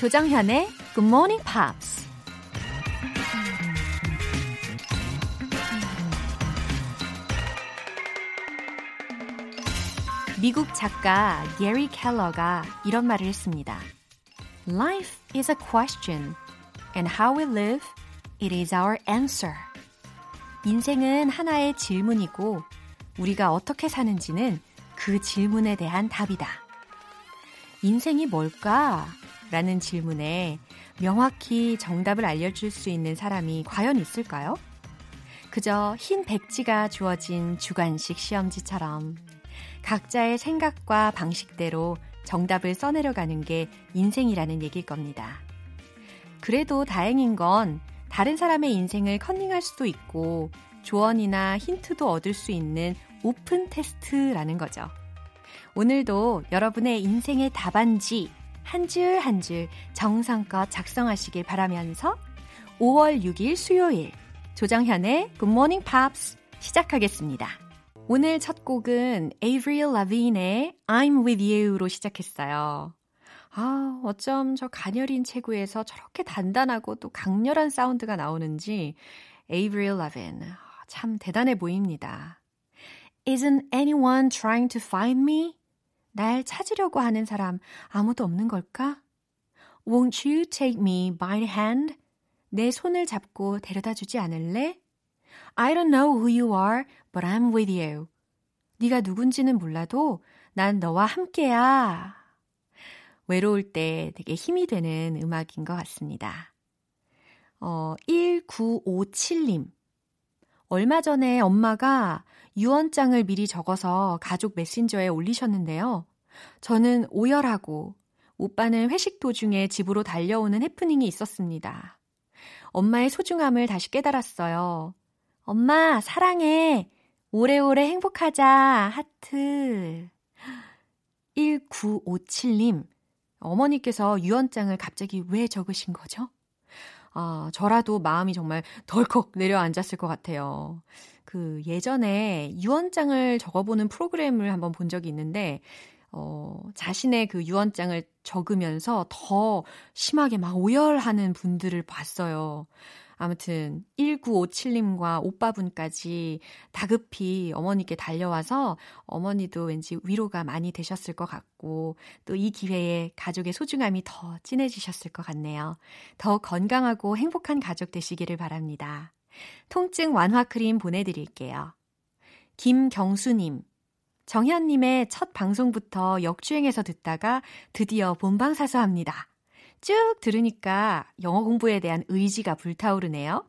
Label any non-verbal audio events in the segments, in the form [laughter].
조정현의 Good Morning Pops. 미국 작가 게리 켈러가 이런 말을 했습니다. Life is a question, and how we live, it is our answer. 인생은 하나의 질문이고, 우리가 어떻게 사는지는 그 질문에 대한 답이다. 인생이 뭘까? 라는 질문에 명확히 정답을 알려줄 수 있는 사람이 과연 있을까요? 그저 흰 백지가 주어진 주관식 시험지처럼 각자의 생각과 방식대로 정답을 써내려가는 게 인생이라는 얘기일 겁니다. 그래도 다행인 건 다른 사람의 인생을 컨닝할 수도 있고 조언이나 힌트도 얻을 수 있는 오픈 테스트라는 거죠. 오늘도 여러분의 인생의 답안지 한 줄 한 줄 정성껏 작성하시길 바라면서 5월 6일 수요일 조정현의 Good Morning Pops 시작하겠습니다. 오늘 첫 곡은 Avril Lavigne의 I'm With You로 시작했어요. 아, 어쩜 저 가녀린 체구에서 저렇게 단단하고 또 강렬한 사운드가 나오는지 Avril Lavigne 참 대단해 보입니다. Isn't anyone trying to find me? 날 찾으려고 하는 사람 아무도 없는 걸까? Won't you take me by the hand? 내 손을 잡고 데려다 주지 않을래? I don't know who you are, but I'm with you. 네가 누군지는 몰라도 난 너와 함께야. 외로울 때 되게 힘이 되는 음악인 것 같습니다. 어, 1957님. 얼마 전에 엄마가 유언장을 미리 적어서 가족 메신저에 올리셨는데요. 저는 오열하고 오빠는 회식 도중에 집으로 달려오는 해프닝이 있었습니다. 엄마의 소중함을 다시 깨달았어요. 엄마, 사랑해. 오래오래 행복하자. 하트. 1957님, 어머니께서 유언장을 갑자기 왜 적으신 거죠? 아, 저라도 마음이 정말 덜컥 내려앉았을 것 같아요. 그 예전에 유언장을 적어보는 프로그램을 한번 본 적이 있는데, 어, 자신의 그 유언장을 적으면서 더 심하게 막 오열하는 분들을 봤어요. 아무튼 1957님과 오빠분까지 다급히 어머니께 달려와서 어머니도 왠지 위로가 많이 되셨을 것 같고 또 이 기회에 가족의 소중함이 더 진해지셨을 것 같네요. 더 건강하고 행복한 가족 되시기를 바랍니다. 통증 완화 크림 보내드릴게요. 김경수님, 정현님의 첫 방송부터 역주행해서 듣다가 드디어 본방사수합니다. 쭉 들으니까 영어 공부에 대한 의지가 불타오르네요.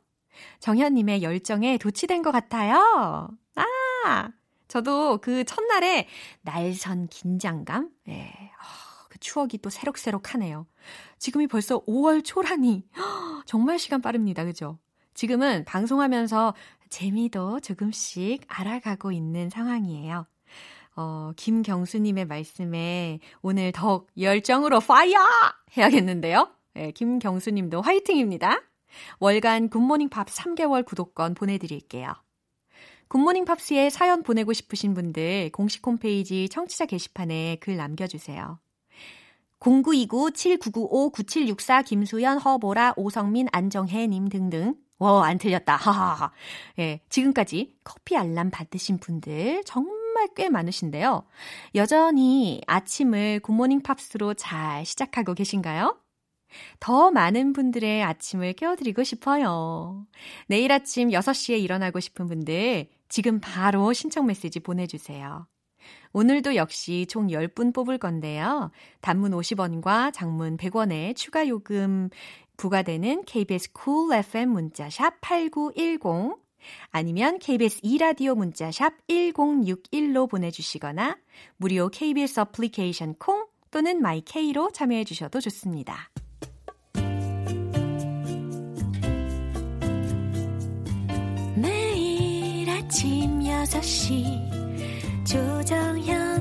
정현님의 열정에 도취된 것 같아요. 아! 저도 그 첫날에 날선 긴장감? 예. 어, 그 추억이 또 새록새록 하네요. 지금이 벌써 5월 초라니. 정말 시간 빠릅니다. 그죠? 지금은 방송하면서 재미도 조금씩 알아가고 있는 상황이에요. 어, 김경수님의 말씀에 오늘 더욱 열정으로 파이어! 해야겠는데요. 네, 김경수님도 화이팅입니다. 월간 굿모닝 팝스 3개월 구독권 보내드릴게요. 굿모닝 팝스에 사연 보내고 싶으신 분들 공식 홈페이지 청취자 게시판에 글 남겨주세요. 0929-7995-9764 김수연, 허보라, 오성민, 안정혜님 등등. 와, 안 틀렸다. 하하하. 예, 지금까지 커피 알람 받으신 분들 정말 정말 꽤 많으신데요. 여전히 아침을 굿모닝 팝스로 잘 시작하고 계신가요? 더 많은 분들의 아침을 깨워드리고 싶어요. 내일 아침 6시에 일어나고 싶은 분들 지금 바로 신청 메시지 보내주세요. 오늘도 역시 총 10분 뽑을 건데요. 단문 50원과 장문 100원의 추가 요금 부과되는 KBS cool FM 문자 샵 8910 아니면 KBS 2라디오 문자샵 1061로 보내주시거나 무료 KBS 어플리케이션 콩 또는 마이케이로 참여해 주셔도 좋습니다. 매일 아침 6시 조정현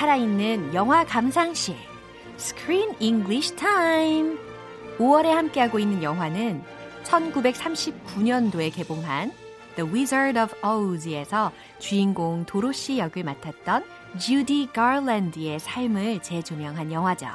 살아있는 영화 감상실 Screen English Time 5월에 함께하고 있는 영화는 1939년도에 개봉한 The Wizard of Oz에서 주인공 도로시 역을 맡았던 주디 가랜드의 삶을 재조명한 영화죠.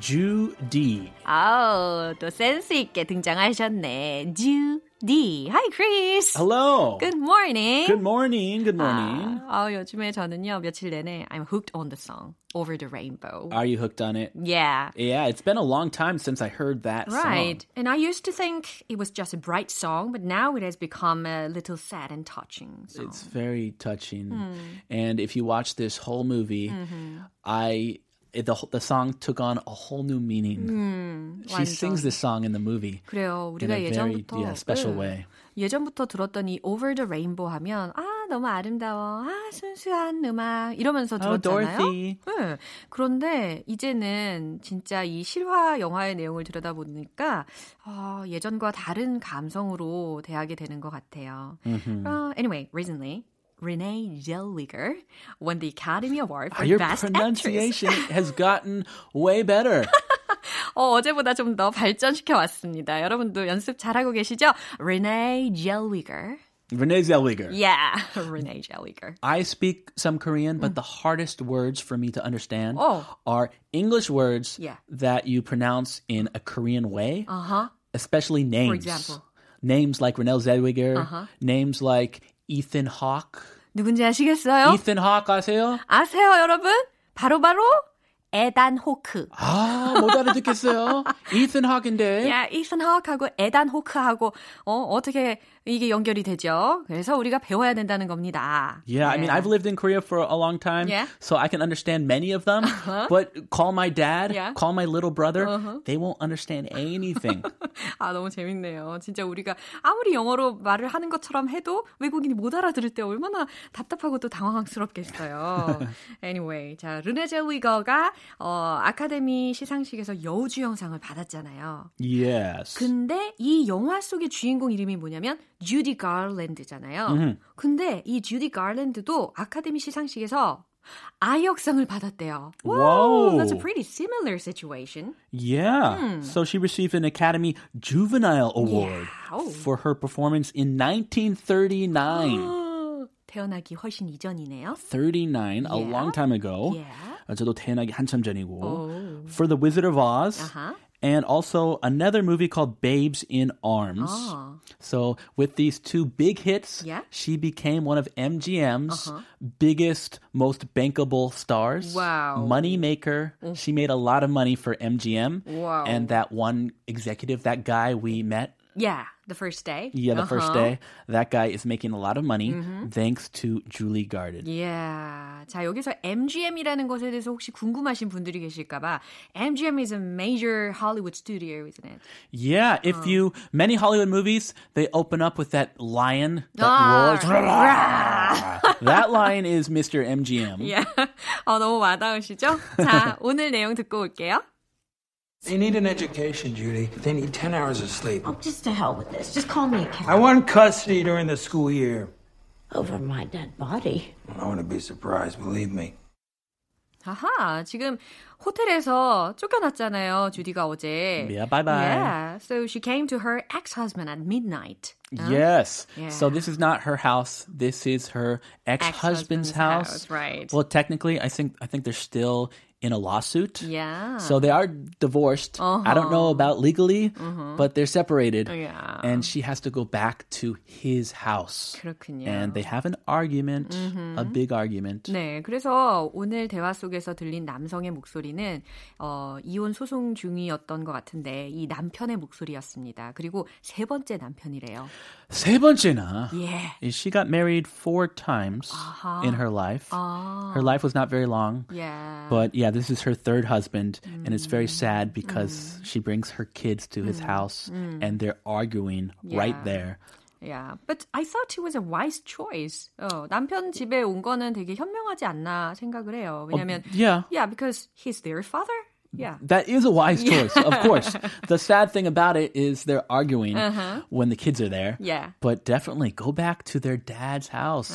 Judy. 아우, 또 센스 있게 등장하셨네. 주 디. Hi, Chris. Hello. Good morning. Good morning. Good morning. 아, 아, 요즘에 저는요, 며칠 내내 I'm hooked on the song Over the Rainbow. Are you hooked on it? yeah. Yeah, it's been a long time since I heard that Right. song. And I used to think it was just a bright song, but now it has become a little sad and touching song. It's very touching. Hmm. And if you watch this whole movie, Mm-hmm. I it, the the song took on a whole new meaning. she 완전. sings this song in the movie 그래요. 우리가 a very 예전부터 yeah, special 네. way. 예전부터 들었던 이 Over the Rainbow 하면 아 너무 아름다워, 아 순수한 음악 이러면서 Oh, 들었잖아요. Dorothy. 네. 그런데 이제는 진짜 이 실화 영화의 내용을 들여다 보니까 아, 예전과 다른 감성으로 대하게 되는 것 같아요. Uh, anyway, recently. Renee Zellweger won the Academy Award for Your Best Actress. pronunciation has gotten way better. [laughs] 어, 어제보다 좀 더 발전시켜 왔습니다. 여러분도 연습 잘하고 계시죠? Renee Zellweger. Renee Zellweger. Yeah, [laughs] Renee Zellweger. I speak some Korean, but the hardest words for me to understand Mm. Oh. are English words Yeah. that you pronounce in a Korean way, Uh-huh. especially names. example. Names like Renee Zellweger, Uh-huh. names like Ethan Hawke. 누군지 아시겠어요? Ethan Hawke 아세요? 아세요, 여러분? 바로바로 에단 호크. 아, 못 알아듣겠어요. Ethan Hawke인데. 야, 이슨 하워크하고 에단 호크하고 어, 어떻게 이게 연결이 되죠? 그래서 우리가 배워야 된다는 겁니다. Yeah, I mean, I've lived in Korea for a long time, Yeah. so I can understand many of them. But call my dad, Yeah. call my little brother, they won't understand anything. 아, 너무 재밌네요. 진짜 우리가 아무리 영어로 말을 하는 것처럼 해도 외국인이 못 알아들을 때 얼마나 답답하고 또 당황스럽겠어요. anyway, 자, 르네 젤위거가 어, 아카데미 시상식에서 여우주연상을 받았잖아요. yes. 근데 이 영화 속의 주인공 이름이 뭐냐면 주디 가랜드잖아요. 근데 이 주디 가랜드도 아카데미 시상식에서 아역상을 받았대요. Wow, Whoa. that's a pretty similar situation. Yeah. Hmm. So she received an Academy Juvenile Award Oh. for her performance in 1939. [gasps] 태어나기 훨씬 이전이네요. 39, a Yeah. long time ago. Yeah. 어, 저도 태어나기 한참 전이고. Oh. For The Wizard of Oz. Uh-huh. And also another movie called Babes in Arms. Oh. So with these two big hits, Yeah. she became one of MGM's uh-huh. biggest, most bankable stars. Wow. Money maker. Mm. She made a lot of money for MGM. Wow. And that one executive, that guy we met, Yeah, the first day. yeah, the first Uh-huh. day, that guy is making a lot of money thanks to Julie Garden. Yeah. 자, 여기서 MGM이라는 것에 대해서 혹시 궁금하신 분들이 계실까 봐 MGM is a major Hollywood studio, isn't it? Yeah, if you many Hollywood movies, they open up with that lion that Ah, roars. that lion is Mr. MGM. Yeah. 어, 너무 와닿으시죠? 자, 오늘 내용 듣고 올게요. They need an education, Judy. They need 10 hours of sleep. Oh, just to hell with this. Just call me a cat. I want custody during the school year. Over my dead body. I wouldn't be surprised, believe me. 아하, 지금 호텔에서 쫓겨났잖아요, 주디가 어제. Yeah, bye-bye. Yeah, so she came to her ex-husband at midnight. Yes. Yeah. So this is not her house. This is her ex-husband's, Ex-husband's house. house, right. Well, technically, I think I think they're still in a lawsuit. Yeah. So they are divorced. I don't know about legally, but they're separated. Yeah. And she has to go back to his house. 그렇군요. And they have an argument, a big argument. 네, 그래서 오늘 대화 속에서 들린 남성의 목소리는 어, 이혼 소송 중이었던 것 같은데 이 남편의 목소리였습니다. 그리고 세 번째 남편이래요. 세 번째나. Yeah. She got married four times in her life. Her life was not very long. Yeah. But yeah, this is her third husband, and it's very sad because she brings her kids to his house and they're arguing right Yeah. there. Yeah, but I thought it was a wise choice. 어, 남편 집에 온 거는 되게 현명하지 않나 생각을 해요. 왜냐면 Yeah. yeah, because he's their father. Yeah. That is a wise choice, of course. [laughs] The sad thing about it is they're arguing when the kids are there. Yeah. But definitely go back to their dad's house.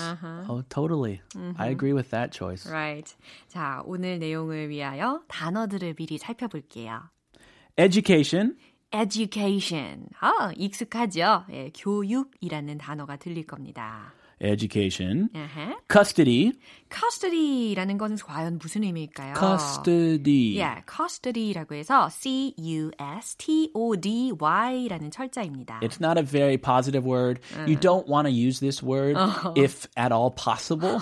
Oh, totally. I agree with that choice. Right. 자, 오늘 내용을 위하여 단어들을 미리 살펴볼게요. Education, education. 아, 익숙하죠? 예, 교육이라는 단어가 들릴 겁니다. education. Custody, custody라는 것은 과연 무슨 의미일까요? custody. Yeah, custody라고 해서 C-U-S-T-O-D-Y라는 철자입니다. It's not a very positive word. You don't want to use this word if at all possible.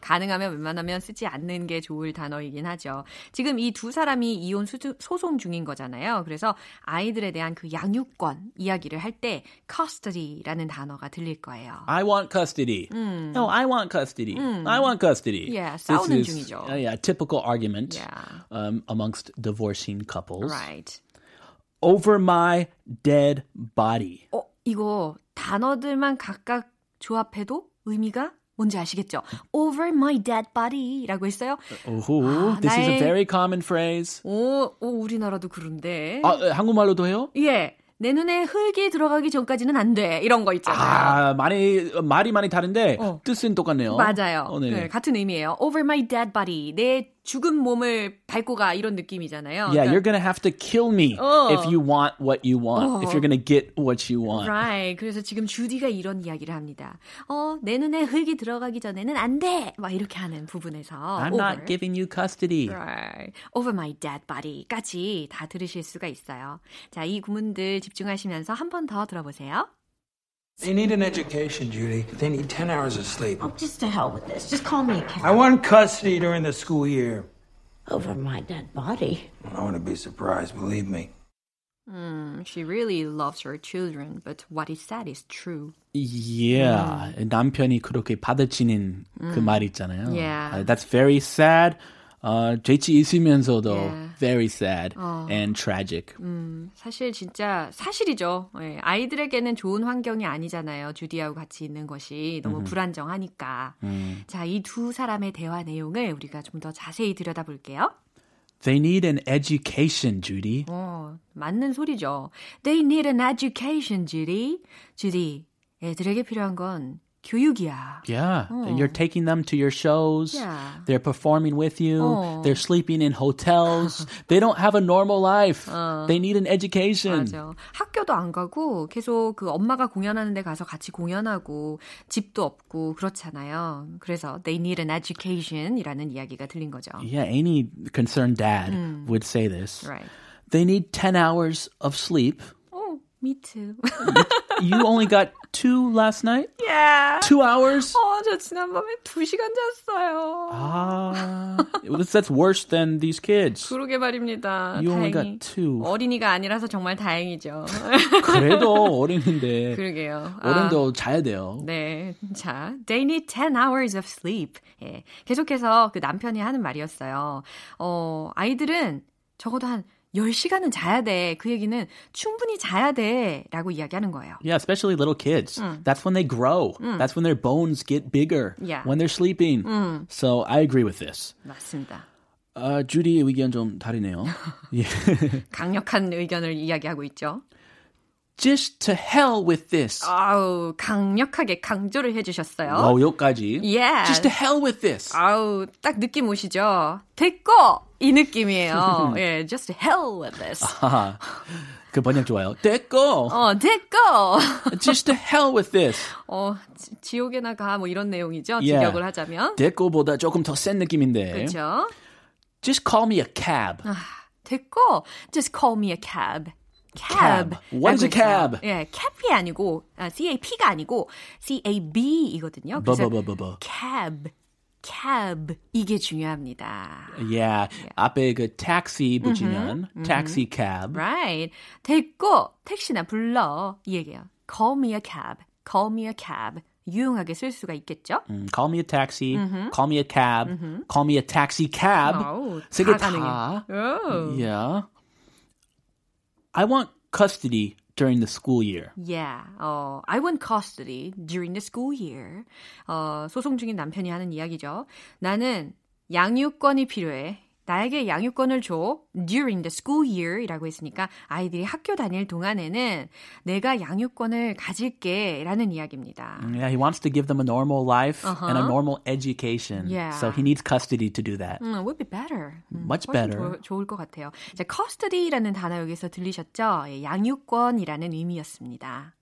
가능하면 웬만하면 쓰지 않는 게 좋을 단어이긴 하죠. 지금 이 두 사람이 이혼 수주, 소송 중인 거잖아요. 그래서 아이들에 대한 그 양육권 이야기를 할 때 custody라는 단어가 들릴 거예요. I want custody. No, I want custody. I want custody. Yeah, This 싸우는 is, 중이죠. uh, yeah, typical argument Yeah. um, amongst divorcing couples. Right. Over my dead body. 어, 이거 단어들만 각각 조합해도 의미가 뭔지 아시겠죠? Over my dead body라고 했어요. Ooh, 아, this is a 나의- very common phrase. 오, 오 우리나라도 그런데. 아, 에, 한국말로도 해요? 예. 내 눈에 흙이 들어가기 전까지는 안 돼. 이런 거 있잖아요. 아, 많이 말이 많이 다른데 어. 뜻은 똑같네요. 맞아요. 어, 네. 네, 같은 의미예요. Over my dead body. 내 죽은 몸을 밟고 가 이런 느낌이잖아요. Yeah, 그러니까- you're gonna have to kill me 어. if you want what you want. If you're gonna get what you want. Right. 그래서 지금 주디가 이런 이야기를 합니다. 어, 내 눈에 흙이 들어가기 전에는 안 돼. 막 이렇게 하는 부분에서 I'm over. not giving you custody. Right. Over my dead body까지 다 들으실 수가 있어요. 자, 이 구문들 집중하시면서 한 번 더 들어보세요. They need an education, Judy. They need 10 hours of sleep. Oh, just to hell with this. Just call me a cat. I want custody during the school year. Over my dead body. I wouldn't be surprised, believe me. Mm, she really loves her children, but what is said is true. Yeah, 남편이 그렇게 받아치는 그 말 있잖아요. Yeah. Uh, that's very sad. 어, 재치 있으면서도 Yeah. very sad and tragic. 사실 진짜 사실이죠. 예, 아이들에게는 좋은 환경이 아니잖아요. 주디하고 같이 있는 것이 너무 불안정하니까. 자, 이 두 사람의 대화 내용을 우리가 좀 더 자세히 들여다볼게요. They need an education, Judy. 어, 맞는 소리죠. They need an education, Judy. 주디, 애들에게 필요한 건 교육이야. Yeah, you're taking them to your shows. Yeah. They're performing with you. 어. They're sleeping in hotels. [laughs] they don't have a normal life. They need an education. 맞아. 학교도 안 가고 계속 그 엄마가 공연하는 데 가서 같이 공연하고 집도 없고 그렇잖아요. 그래서 they need an education이라는 이야기가 들린 거죠. Yeah, any concerned dad would say this. Right. They need 10 hours of sleep. Oh, me too. You only got two last night? yeah. Two hours? 어, 저 지난밤에 2시간 잤어요. Ah, that's worse than these kids. 그러게 말입니다. You only 다행히 got two. 어린이가 아니라서 정말 다행이죠. 그래도 어린인데 그러게요. 아. 어른도 자야 돼요. 네. 자, they need 10 hours of sleep. 예. 계속해서 그 남편이 하는 말이었어요. 어, 아이들은 적어도 한 10시간은 자야 돼. 그 얘기는 충분히 자야 돼. 라고 이야기하는 거예요. Yeah, especially little kids. That's when they grow. That's when their bones get bigger. Yeah. When they're sleeping. So I agree with this. 맞습니다. 아, 주디의 의견 좀 다르네요. 예. 강력한 의견을 이야기하고 있죠. Just to hell with this. 아우, 강력하게 강조를 해주셨어요. 와, 여기까지. Yeah. Just to hell with this. 아우, 딱 느낌 오시죠? 됐고! 이 느낌이에요. 예, just hell with this. 하하. 그 번역 좋아요. 됐고. 어, 됐고! Just to hell with this. 어, 지- 지옥에 나 가 뭐 이런 내용이죠. Yeah. 직역을 하자면. 됐고보다 조금 더 센 느낌인데. 그렇죠? Just call me a cab. 됐고, just call me a cab. Cab. What is a cab? 예, cap이 아니고, 아, C-A-P가 아니고, C-A-B이거든요. 그래서 cab, cab. 이게 중요합니다. Yeah. 앞에 그 taxi 붙이면 taxi cab. Right. 됐고, 택시나 불러. 이 얘기예요. Call me a cab. Call me a cab. 유용하게 쓸 수가 있겠죠? Mm, Call me a taxi. Call me a cab. Call me a taxi cab. 세 개 다. 다. 오. Yeah. I want custody during the school year. Yeah. 어, I want custody during the school year. 어, 소송 중인 남편이 하는 이야기죠. 나는 양육권이 필요해. 나에게 양육권을 줘. during the school year이라고 했으니까 아이들이 학교 다닐 동안에는 내가 양육권을 가질게 라는 이야기입니다. Yeah, he wants to give them a normal life and a Uh-huh. normal education. Yeah. So he needs custody to do that. 음, would be better. 음, Much better. 좋, 좋을 것 같아요. 자, custody라는 단어 여기서 들리셨죠? 예, 양육권이라는 의미였습니다.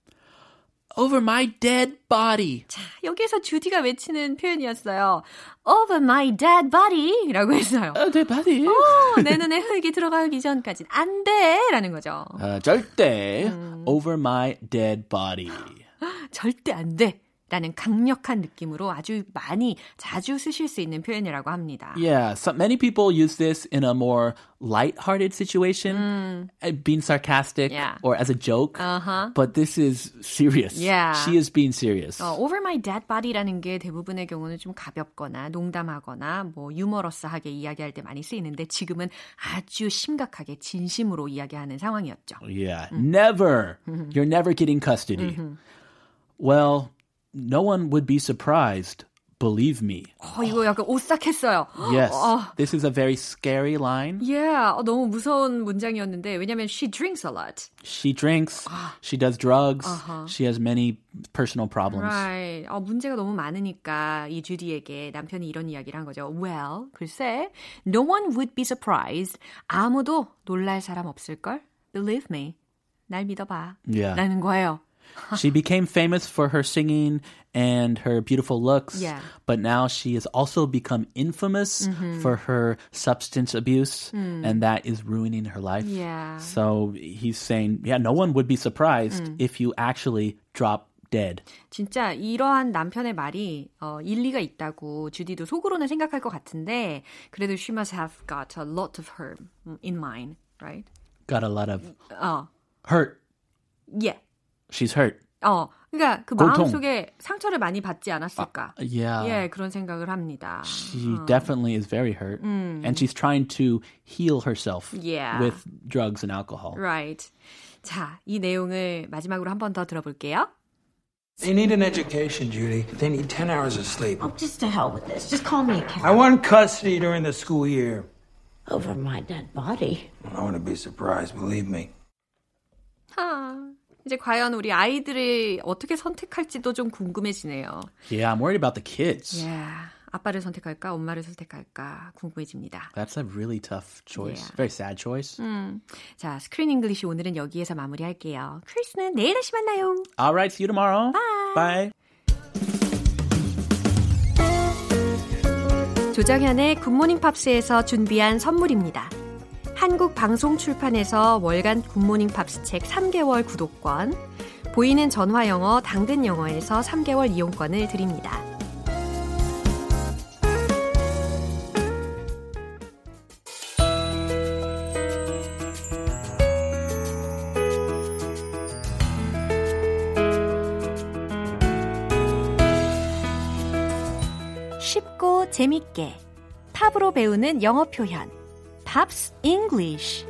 Over my dead body. 자, 여기에서 주디가 외치는 표현이었어요. Over my dead body 라고 했어요. 어, dead body. 어, 내 눈에 흙이 들어가기 전까진 안 돼! 라는 거죠. 어, 절대 over my dead body. 절대 안 돼! 라는 강력한 느낌으로 아주 많이 자주 쓰실 수 있는 표현이라고 합니다. Yeah, so many people use this in a more light-hearted situation, uh, being sarcastic Yeah. or as a joke. Uh-huh. But this is serious. Yeah. She is being serious. 어, over my dead body라는 게 대부분의 경우는 좀 가볍거나 농담하거나 뭐 유머러스하게 이야기할 때 많이 쓰이는데 지금은 아주 심각하게 진심으로 이야기하는 상황이었죠. Yeah, never. You're never getting custody. Well, no one would be surprised. Believe me. 어, 이거 약간 오싹했어요. Yes, 어, this is a very scary line. yeah, 어, 너무 무서운 문장이었는데 왜냐면 she drinks a lot. She drinks. She does drugs. She has many personal problems. Right. 어, 문제가 너무 많으니까 이 주디에게 남편이 이런 이야기를 한 거죠. Well, 글쎄, no one would be surprised. 아무도 놀랄 사람 없을걸? Believe me. 날 믿어봐. Yeah. 라는 거예요. [laughs] she became famous for her singing and her beautiful looks. Yeah. But now she has also become infamous for her substance abuse, and that is ruining her life. Yeah. So he's saying, yeah, no one would be surprised if you actually drop dead. 진짜 이러한 남편의 말이 어, 일리가 있다고 주디도 속으로는 생각할 것 같은데 그래도 she must have got a lot of her in mind, right? Got a lot of 어, hurt. yeah. She's hurt. 어, 그러니까 그 고통. 마음속에 상처를 많이 받지 않았을까? Yeah. 예, 그런 생각을 합니다. She definitely is very hurt. And she's trying to heal herself Yeah. with drugs and alcohol. Right. 자, 이 내용을 마지막으로 한 번 더 들어볼게요. They need an education, Judy. They need 10 hours of sleep. Oh, just to hell with this. Just call me a cab. I want custody during the school year. Over my dead body. I wouldn't be surprised, believe me. 하, 이제 과연 우리 아이들이 어떻게 선택할지도 좀 궁금해지네요. Yeah, I'm worried about the kids. 예, 아빠를 선택할까, 엄마를 선택할까 궁금해집니다. That's a really tough choice. Yeah. Very sad choice. 자, 스크린 잉글리시 오늘은 여기에서 마무리할게요. 크리스는 내일 다시 만나요. All right, see you tomorrow. Bye. 조정현의 굿모닝 팝스에서 준비한 선물입니다. 한국 방송 출판에서 월간 굿모닝 팝스 책 3개월 구독권, 보이는 전화 영어 당근 영어에서 3개월 이용권을 드립니다. 쉽고 재밌게 팝으로 배우는 영어 표현 Pops English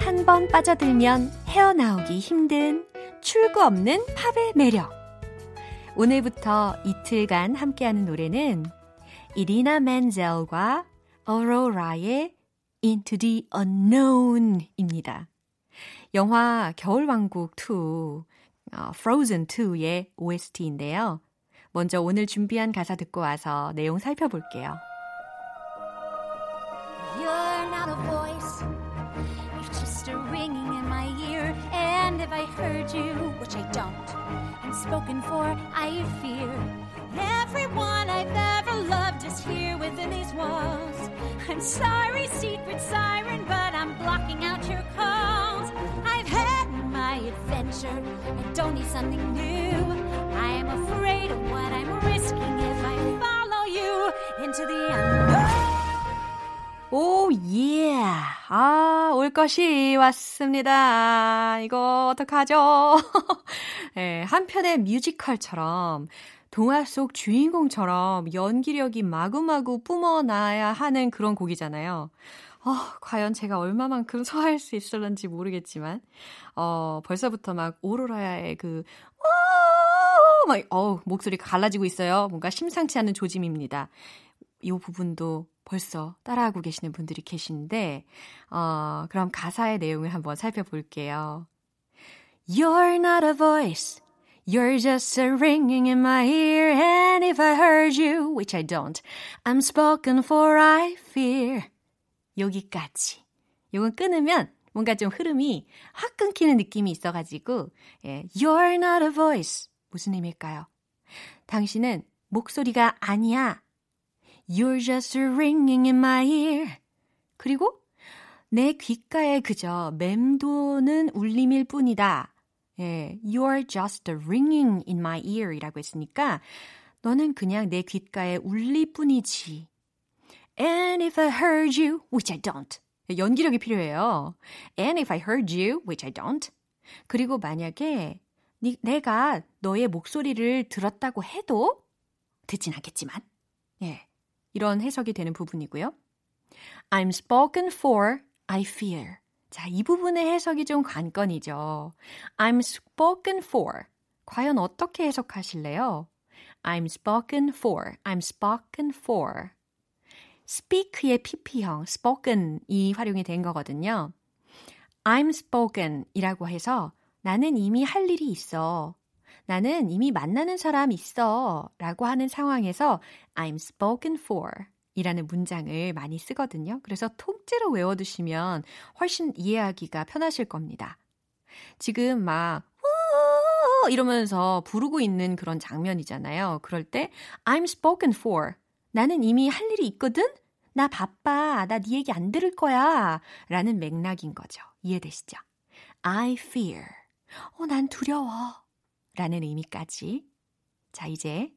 한번 빠져들면 헤어나오기 힘든 출구 없는 팝의 매력 오늘부터 이틀간 함께하는 노래는 이디나 멘젤과 오로라의 Into the Unknown입니다. 영화 겨울왕국 2, 어, Frozen 2의 OST인데요. 먼저 오늘 준비한 가사 듣고 와서 내용 살펴볼게요. You're not a voice. You're just just a ringing in my ear. And if I heard you, which I don't, and spoken for, I fear. Everyone I've ever loved is here within these walls. I'm sorry, secret siren, but I'm blocking out your calls. I've had my adventure, I don't need something new. I am afraid of what I'm risking if I follow you into the unknown. 오, 예. 아, 올 것이 왔습니다. 이거 어떡하죠? 예, 한편의 뮤지컬처럼 동화 속 주인공처럼 연기력이 마구마구 뿜어나야 하는 그런 곡이잖아요. 어, 과연 제가 얼마만큼 [laughs] 소화할 수 있을런지 모르겠지만, 어, 벌써부터 막 오로라의 그, 어, 막, 어, 목소리가 갈라지고 있어요. 뭔가 심상치 않은 조짐입니다. 이 부분도 벌써 따라하고 계시는 분들이 계신데, 어, 그럼 가사의 내용을 한번 살펴볼게요. You're not a voice. You're just a ringing in my ear. And if I heard you, which I don't, I'm spoken for, I fear. 여기까지. 요건 끊으면 뭔가 좀 흐름이 확 끊기는 느낌이 있어가지고, 예, You're not a voice. 무슨 의미일까요? 당신은 목소리가 아니야. You're just ringing in my ear. 그리고 내 귓가에 그저 맴도는 울림일 뿐이다. 예, you're just ringing in my ear 이라고 했으니까 너는 그냥 내 귓가에 울릴 뿐이지. And if I heard you, which I don't. 연기력이 필요해요. And if I heard you, which I don't. 그리고 만약에 니, 내가 너의 목소리를 들었다고 해도 듣진 않겠지만. 예. 이런 해석이 되는 부분이고요. I'm spoken for, I fear. 자, 이 부분의 해석이 좀 관건이죠. I'm spoken for. 과연 어떻게 해석하실래요? I'm spoken for. I'm spoken for. Speak의 pp형, spoken이 활용이 된 거거든요. I'm spoken 이라고 해서 나는 이미 할 일이 있어. 나는 이미 만나는 사람 있어. 라고 하는 상황에서 I'm spoken for 이라는 문장을 많이 쓰거든요. 그래서 통째로 외워두시면 훨씬 이해하기가 편하실 겁니다. 지금 막, 이러면서 부르고 있는 그런 장면이잖아요. 그럴 때 I'm spoken for. 나는 이미 할 일이 있거든? 나 바빠. 나 네 얘기 안 들을 거야. 라는 맥락인 거죠. 이해되시죠? I fear. 어, 난 두려워. 라는 의미까지. 자, 이제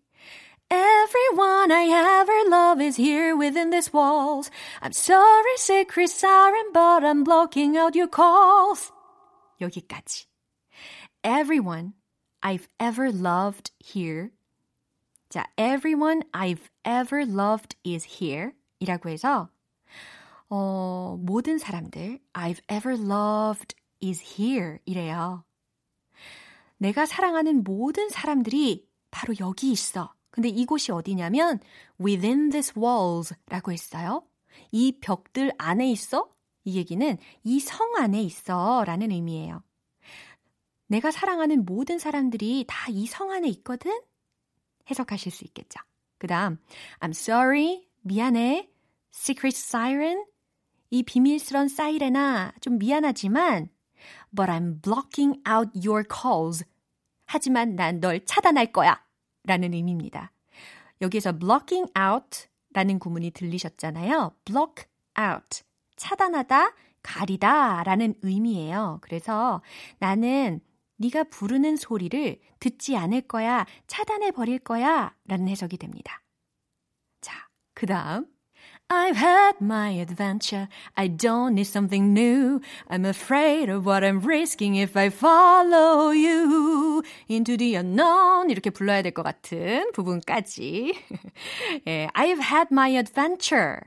Everyone I ever love is here within these walls. I'm sorry, secret siren, but I'm blocking out your calls. 여기까지. Everyone I've ever loved here. 자, everyone I've ever loved is here. 이라고 해서, 어, 모든 사람들 I've ever loved is here. 이래요. 내가 사랑하는 모든 사람들이 바로 여기 있어. 근데 이곳이 어디냐면 within these walls 라고 했어요. 이 벽들 안에 있어? 이 얘기는 이 성 안에 있어 라는 의미예요. 내가 사랑하는 모든 사람들이 다 이 성 안에 있거든? 해석하실 수 있겠죠. 그 다음, I'm sorry, 미안해, secret siren, 이 비밀스런 사이렌아, 좀 미안하지만, but I'm blocking out your calls. 하지만 난 널 차단할 거야. 라는 의미입니다. 여기에서 blocking out 라는 구문이 들리셨잖아요. block out. 차단하다, 가리다 라는 의미예요. 그래서 나는 네가 부르는 소리를 듣지 않을 거야, 차단해 버릴 거야 라는 해석이 됩니다. 자, 그 다음 I've had my adventure. I don't need something new. I'm afraid of what I'm risking if I follow you into the unknown. 이렇게 불러야 될 것 같은 부분까지. 예, I've had my adventure.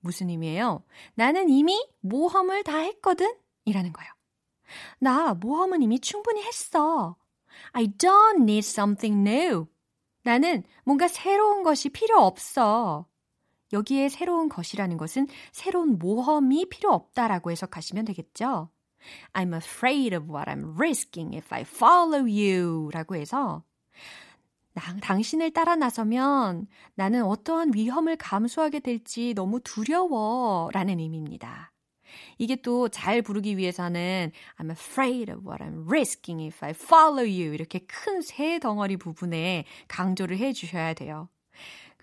무슨 의미예요? 나는 이미 모험을 다 했거든? 이라는 거예요. 나 모험은 이미 충분히 했어. I don't need something new. 나는 뭔가 새로운 것이 필요 없어. 여기에 새로운 것이라는 것은 새로운 모험이 필요 없다라고 해석하시면 되겠죠. I'm afraid of what I'm risking if I follow you 라고 해서 나, 당신을 따라 나서면 나는 어떠한 위험을 감수하게 될지 너무 두려워 라는 의미입니다. 이게 또 잘 부르기 위해서는 I'm afraid of what I'm risking if I follow you 이렇게 큰 세 덩어리 부분에 강조를 해 주셔야 돼요.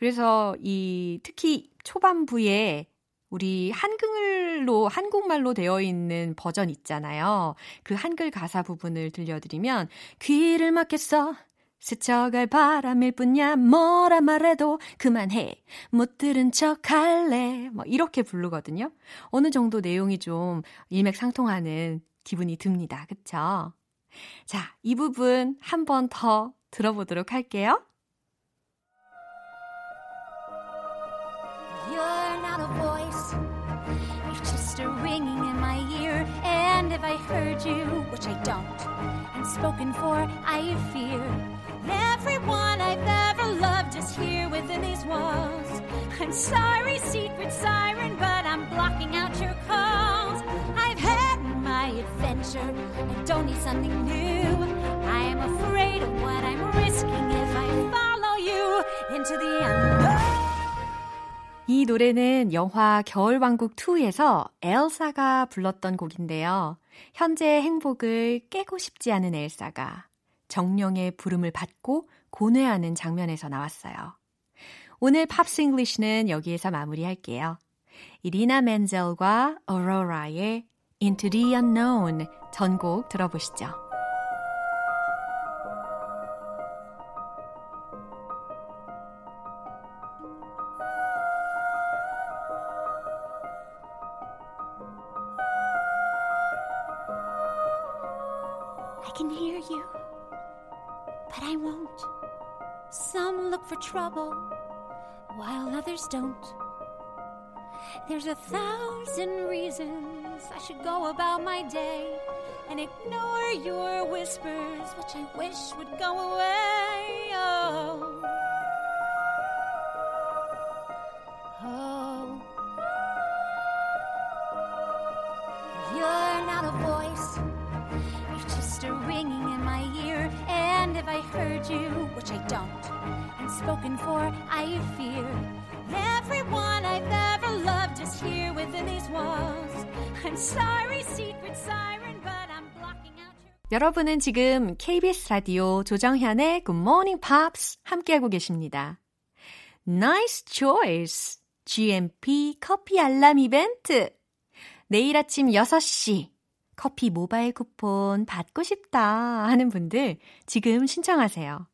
그래서 이 특히 초반부에 우리 한글로 한국말로 되어 있는 버전 있잖아요. 그 한글 가사 부분을 들려드리면 귀를 막겠어 스쳐갈 바람일 뿐이야 뭐라 말해도 그만해 못 들은 척 할래 뭐 이렇게 부르거든요. 어느 정도 내용이 좀 일맥상통하는 기분이 듭니다. 그쵸? 자, 이 부분 한 번 더 들어보도록 할게요. heard you, which I don't, and spoken for, I fear everyone I've ever loved is here within these walls. I'm sorry, secret siren, but I'm blocking out your calls. I've had my adventure, I don't need something new. I am afraid of what I'm risking if I follow you into the unknown. 이 노래는 영화 겨울왕국 2에서 엘사가 불렀던 곡인데요. 현재의 행복을 깨고 싶지 않은 엘사가 정령의 부름을 받고 고뇌하는 장면에서 나왔어요. 오늘 Pops English는 여기에서 마무리할게요. 이디나 멘젤과 오로라의 Into the Unknown 전곡 들어보시죠. For trouble, while others don't. There's a thousand reasons I should go about my day and ignore your whispers, which I wish would go away. Oh. 여러분은 지금 KBS 라디오 조정현의 Good Morning Pops 함께하고 계십니다. Nice choice! GMP 커피 알람 이벤트! 내일 아침 6시 커피 모바일 쿠폰 받고 싶다 하는 분들 지금 신청하세요.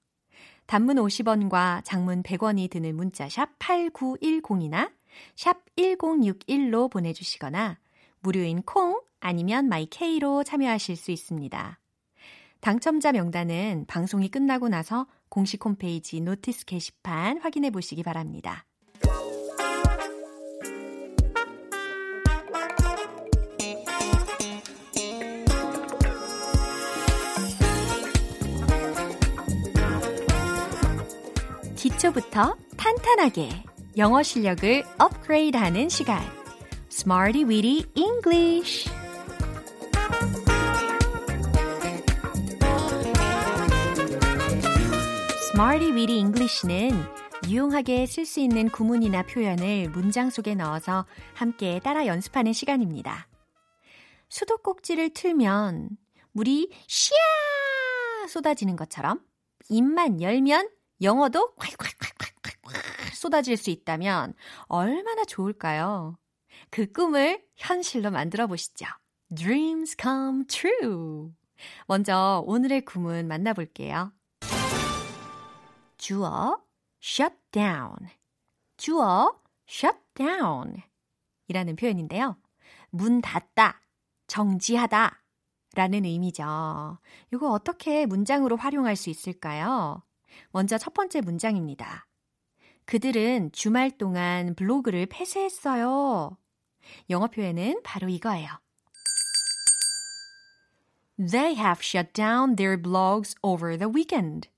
단문 50원과 장문 100원이 드는 문자 샵 8910이나 샵 1061로 보내주시거나 무료인 콩 아니면 마이케이로 참여하실 수 있습니다. 당첨자 명단은 방송이 끝나고 나서 공식 홈페이지 notice 게시판 확인해 보시기 바랍니다. 기초부터 탄탄하게 영어 실력을 업그레이드하는 시간. Smarty Weedy. Smarty Weedy English는 유용하게 쓸 수 있는 구문이나 표현을 문장 속에 넣어서 함께 따라 연습하는 시간입니다. 수도꼭지를 틀면 물이 쉬야 쏟아지는 것처럼 입만 열면 영어도 콸콸콸콸콸 쏟아질 수 있다면 얼마나 좋을까요? 그 꿈을 현실로 만들어 보시죠. Dreams come true. 먼저 오늘의 구문 만나볼게요. 주어 shut down. 주어 shut down. 이라는 표현인데요. 문 닫다, 정지하다 라는 의미죠. 이거 어떻게 문장으로 활용할 수 있을까요? 먼저 첫 번째 문장입니다. 그들은 주말 동안 블로그를 폐쇄했어요. 영어 표현은 바로 이거예요. They have shut down their blogs over the weekend.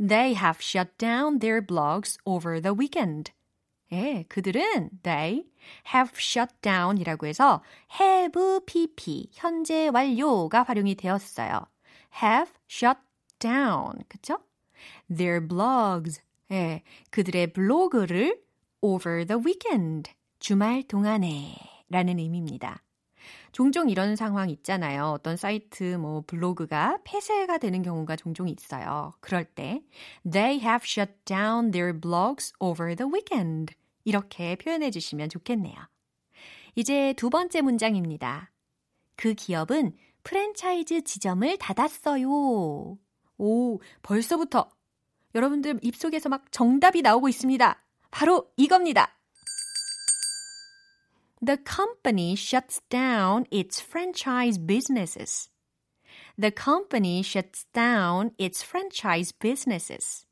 They have shut down their blogs over the weekend. 예, 그들은 they have shut down 이라고 해서 have pp, 현재 완료가 활용이 되었어요. have shut down. 그쵸? Their blogs. 예, 그들의 블로그를 over the weekend. 주말 동안에 라는 의미입니다. 종종 이런 상황 있잖아요. 어떤 사이트, 뭐, 블로그가 폐쇄가 되는 경우가 종종 있어요. 그럴 때, they have shut down their blogs over the weekend. 이렇게 표현해 주시면 좋겠네요. 이제 두 번째 문장입니다. 그 기업은 프랜차이즈 지점을 닫았어요. 오, 벌써부터 여러분들 입속에서 막 정답이 나오고 있습니다. 바로 이겁니다. The company shuts down its franchise businesses. The company shuts down its franchise businesses.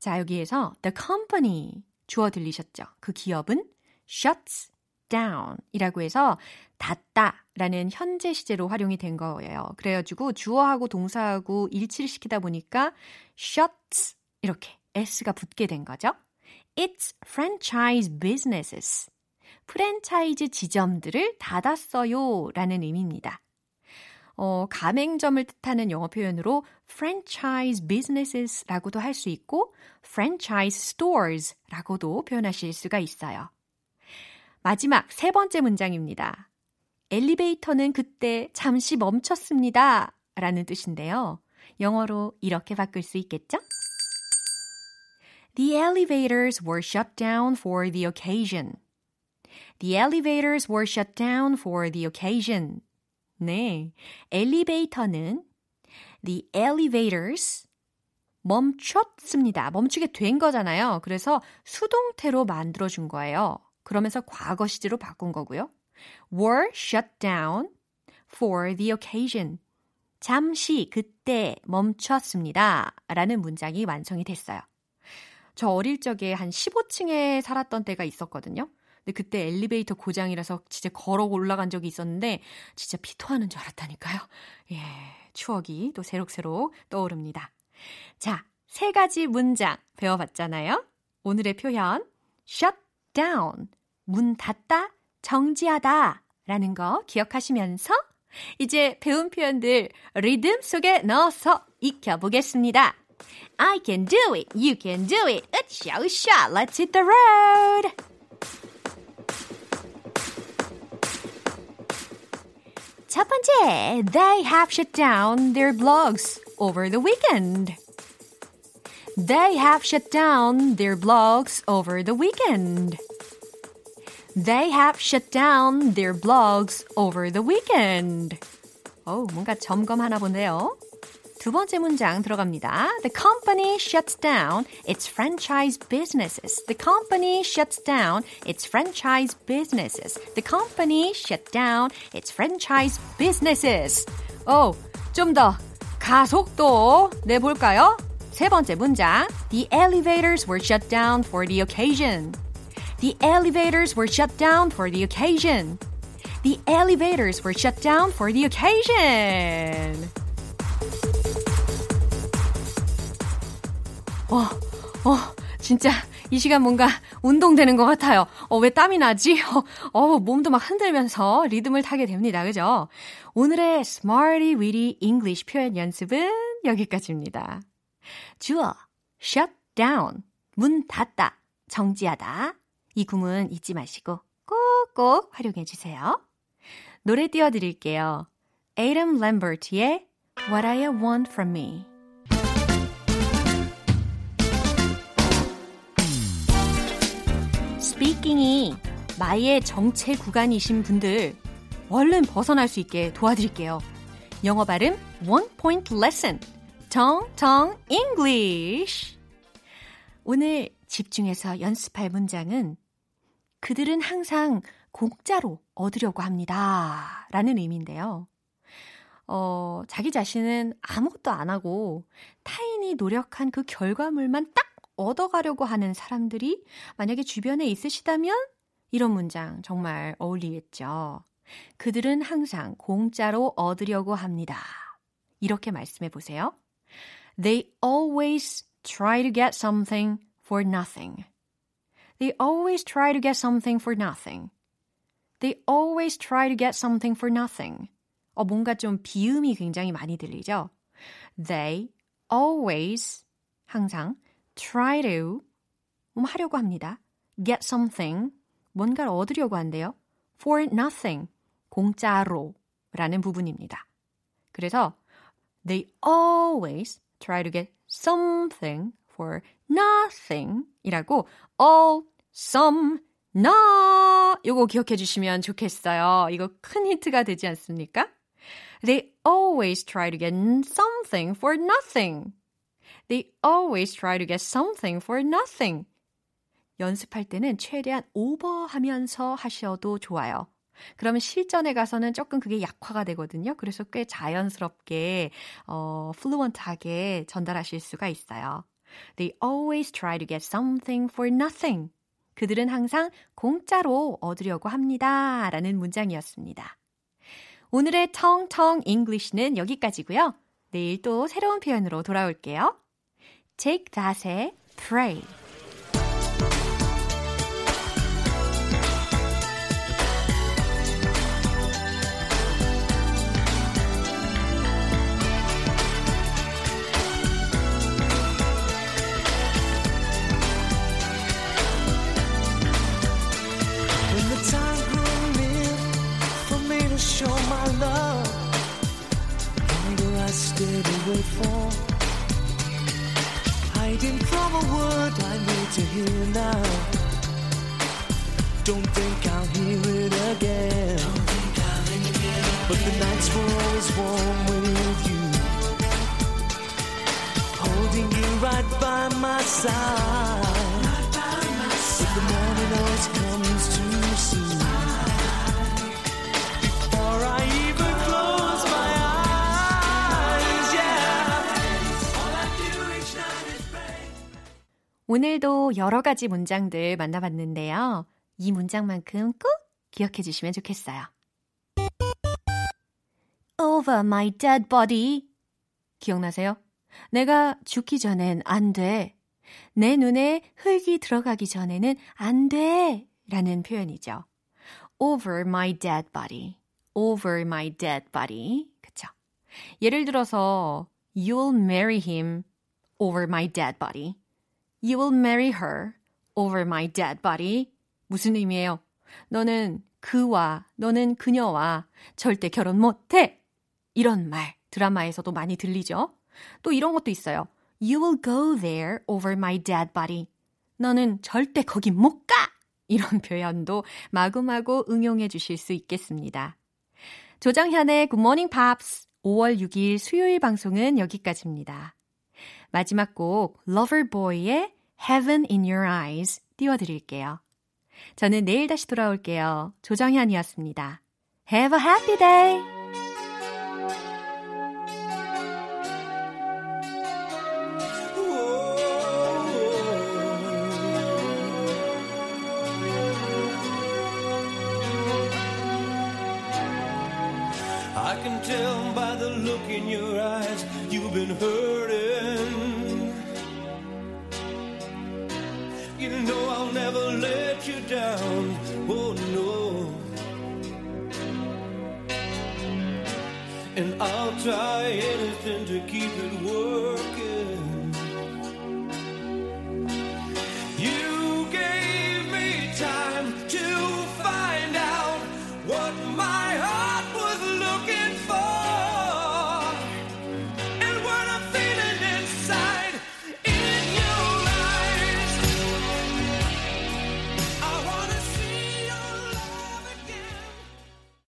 자, 여기에서 the company 주어 들리셨죠? 그 기업은 shuts down 이라고 해서 닫다 라는 현재 시제로 활용이 된 거예요. 그래가지고 주어하고 동사하고 일치를 시키다 보니까 shuts 이렇게 s가 붙게 된 거죠. It's franchise businesses. 프랜차이즈 지점들을 닫았어요 라는 의미입니다. 어, 가맹점을 뜻하는 영어 표현으로 franchise businesses라고도 할 수 있고 franchise stores라고도 표현하실 수가 있어요. 마지막 세 번째 문장입니다. 엘리베이터는 그때 잠시 멈췄습니다. 라는 뜻인데요. 영어로 이렇게 바꿀 수 있겠죠? The elevators were shut down for the occasion. The elevators were shut down for the occasion. 네. 엘리베이터는 the elevators 멈췄습니다. 멈추게 된 거잖아요. 그래서 수동태로 만들어준 거예요. 그러면서 과거 시제로 바꾼 거고요. were shut down for the occasion. 잠시 그때 멈췄습니다. 라는 문장이 완성이 됐어요. 저 어릴 적에 한 15층에 살았던 때가 있었거든요. 근데 그때 엘리베이터 고장이라서 진짜 걸어 올라간 적이 있었는데 진짜 피토하는 줄 알았다니까요. 예, 추억이 또 새록새록 떠오릅니다. 자, 세 가지 문장 배워봤잖아요. 오늘의 표현 shut down 문 닫다, 정지하다 라는 거 기억하시면서 이제 배운 표현들 리듬 속에 넣어서 익혀보겠습니다. I can do it, you can do it, it's show shot, let's hit the road! 첫 번째, they have shut down their blogs over the weekend. They have shut down their blogs over the weekend. They have shut down their blogs over the weekend. 어, 뭔가 점검하나 본데요. 두 번째 문장 들어갑니다. The company shuts down its franchise businesses. The company shuts down its franchise businesses. The company shut down its franchise businesses. 오, 좀 더 가속도 내볼까요? 세 번째 문장. The elevators were shut down for the occasion. The elevators were shut down for the occasion. The elevators were shut down for the occasion. 어, 어, 진짜 이 시간 뭔가 운동되는 것 같아요. 어, 왜 땀이 나지? 어, [laughs] 어, 몸도 막 흔들면서 리듬을 타게 됩니다. 그죠? 오늘의 Smarty Weedy English 표현 연습은 여기까지입니다. 주어, shut down, 문 닫다, 정지하다. 이 구문 잊지 마시고 꼭꼭 활용해 주세요. 노래 띄워드릴게요. Adam Lambert의 What I Want From Me. 스피킹이 마의 정체 구간이신 분들 얼른 벗어날 수 있게 도와드릴게요. 영어 발음 One Point Lesson 정정 English 오늘 집중해서 연습할 문장은 그들은 항상 공짜로 얻으려고 합니다. 라는 의미인데요. 어, 자기 자신은 아무것도 안 하고 타인이 노력한 그 결과물만 딱 얻어가려고 하는 사람들이 만약에 주변에 있으시다면 이런 문장 정말 어울리겠죠. 그들은 항상 공짜로 얻으려고 합니다. 이렇게 말씀해 보세요. They always try to get something for nothing. They always try to get something for nothing. They always try to get something for nothing. 어, 뭔가 좀 비음이 굉장히 많이 들리죠? They always, 항상, try to, 뭐 하려고 합니다. get something, 뭔가를 얻으려고 한대요. for nothing. 공짜로 라는 부분입니다. 그래서 they always try to get something for nothing 이라고 all, some, no 이거 기억해 주시면 좋겠어요. 이거 큰 힌트가 되지 않습니까? They always try to get something for nothing. They always try to get something for nothing. 연습할 때는 최대한 오버하면서 하셔도 좋아요. 그러면 실전에 가서는 조금 그게 약화가 되거든요. 그래서 꽤 자연스럽게 어, 플루언트하게 전달하실 수가 있어요. They always try to get something for nothing. 그들은 항상 공짜로 얻으려고 합니다. 라는 문장이었습니다. 오늘의 텅텅 잉글리시는 여기까지고요. 내일 또 새로운 표현으로 돌아올게요. Take that의 pray. When the time grew near for me to show my love, longer I stayed away for. Hiding from a word I need to hear now. Don't think I'll hear it again. But the nights were always warm with you. Holding you right by my side. But the morning always comes 오늘도 여러 가지 문장들 만나봤는데요. 이 문장만큼 꼭 기억해 주시면 좋겠어요. Over my dead body. 기억나세요? 내가 죽기 전엔 안 돼. 내 눈에 흙이 들어가기 전에는 안 돼. 라는 표현이죠. Over my dead body. Over my dead body. 그쵸? 예를 들어서 You'll marry him over my dead body. You will marry her over my dead body. 무슨 의미예요? 너는 그와, 너는 그녀와 절대 결혼 못해. 이런 말 드라마에서도 많이 들리죠? 또 이런 것도 있어요. You will go there over my dead body. 너는 절대 거기 못 가! 이런 [laughs] 표현도 마구마구 응용해 주실 수 있겠습니다. 조정현의 Good Morning Pops 5월 6일 수요일 방송은 여기까지입니다. 마지막 곡 Loverboy의 Heaven in Your Eyes 띄워드릴게요. 저는 내일 다시 돌아올게요. 조정현이었습니다. Have a happy day!